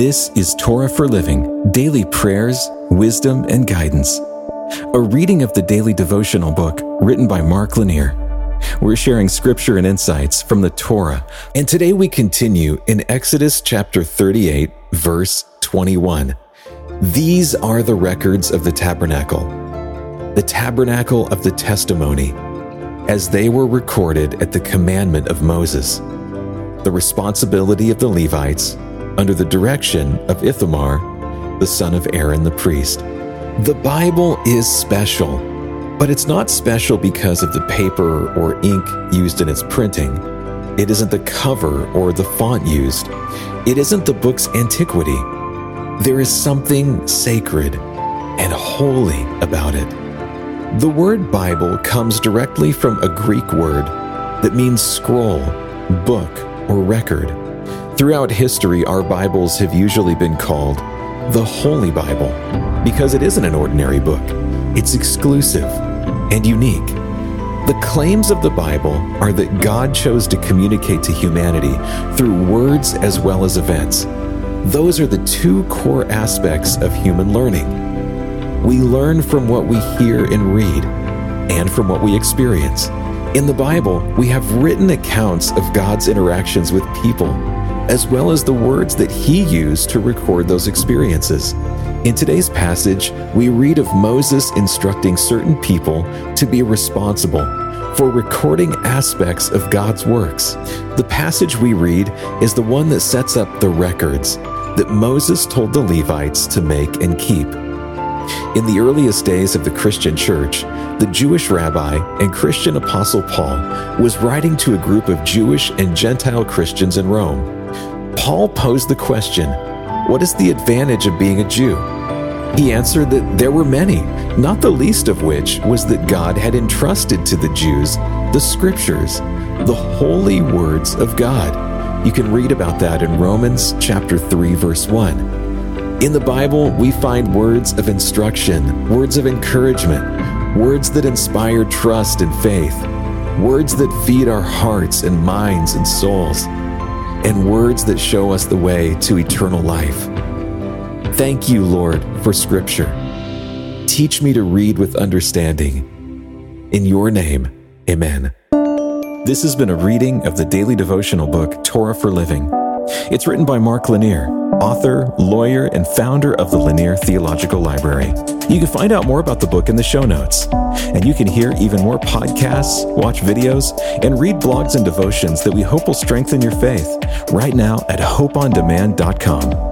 This is Torah for Living Daily Prayers, Wisdom, and Guidance. A reading of the daily devotional book written by Mark Lanier. We're sharing scripture and insights from the Torah, and today we continue in Exodus chapter 38, verse 21. These are the records of the tabernacle, the tabernacle of the testimony, as they were recorded at the commandment of Moses. The responsibility of the Levites under the direction of Ithamar, the son of Aaron the priest. The Bible is special, but it's not special because of the paper or ink used in its printing. It isn't the cover or the font used. It isn't the book's antiquity. There is something sacred and holy about it. The word Bible comes directly from a Greek word that means scroll, book, or record. Throughout history, our Bibles have usually been called the Holy Bible because it isn't an ordinary book. It's exclusive and unique. The claims of the Bible are that God chose to communicate to humanity through words as well as events. Those are the two core aspects of human learning. We learn from what we hear and read, and from what we experience. In the Bible, we have written accounts of God's interactions with people as well as the words that he used to record those experiences. In today's passage, we read of Moses instructing certain people to be responsible for recording aspects of God's works. The passage we read is the one that sets up the records that Moses told the Levites to make and keep. In the earliest days of the Christian church, the Jewish rabbi and Christian apostle Paul was writing to a group of Jewish and Gentile Christians in Rome. Paul posed the question What is the advantage of being a Jew? He answered that there were many, not the least of which was that God had entrusted to the Jews the scriptures, the holy words of God. You can read about that in Romans chapter 3 verse 1. In the Bible, we find words of instruction, words of encouragement, words that inspire trust and faith, words that feed our hearts and minds and souls and words that show us the way to eternal life. Thank you, Lord, for Scripture. Teach me to read with understanding. In your name, amen. This has been a reading of the daily devotional book, Torah for Living. It's written by Mark Lanier, author, lawyer, and founder of the Lanier Theological Library. You can find out more about the book in the show notes. And you can hear even more podcasts, watch videos, and read blogs and devotions that we hope will strengthen your faith right now at hopeondemand.com.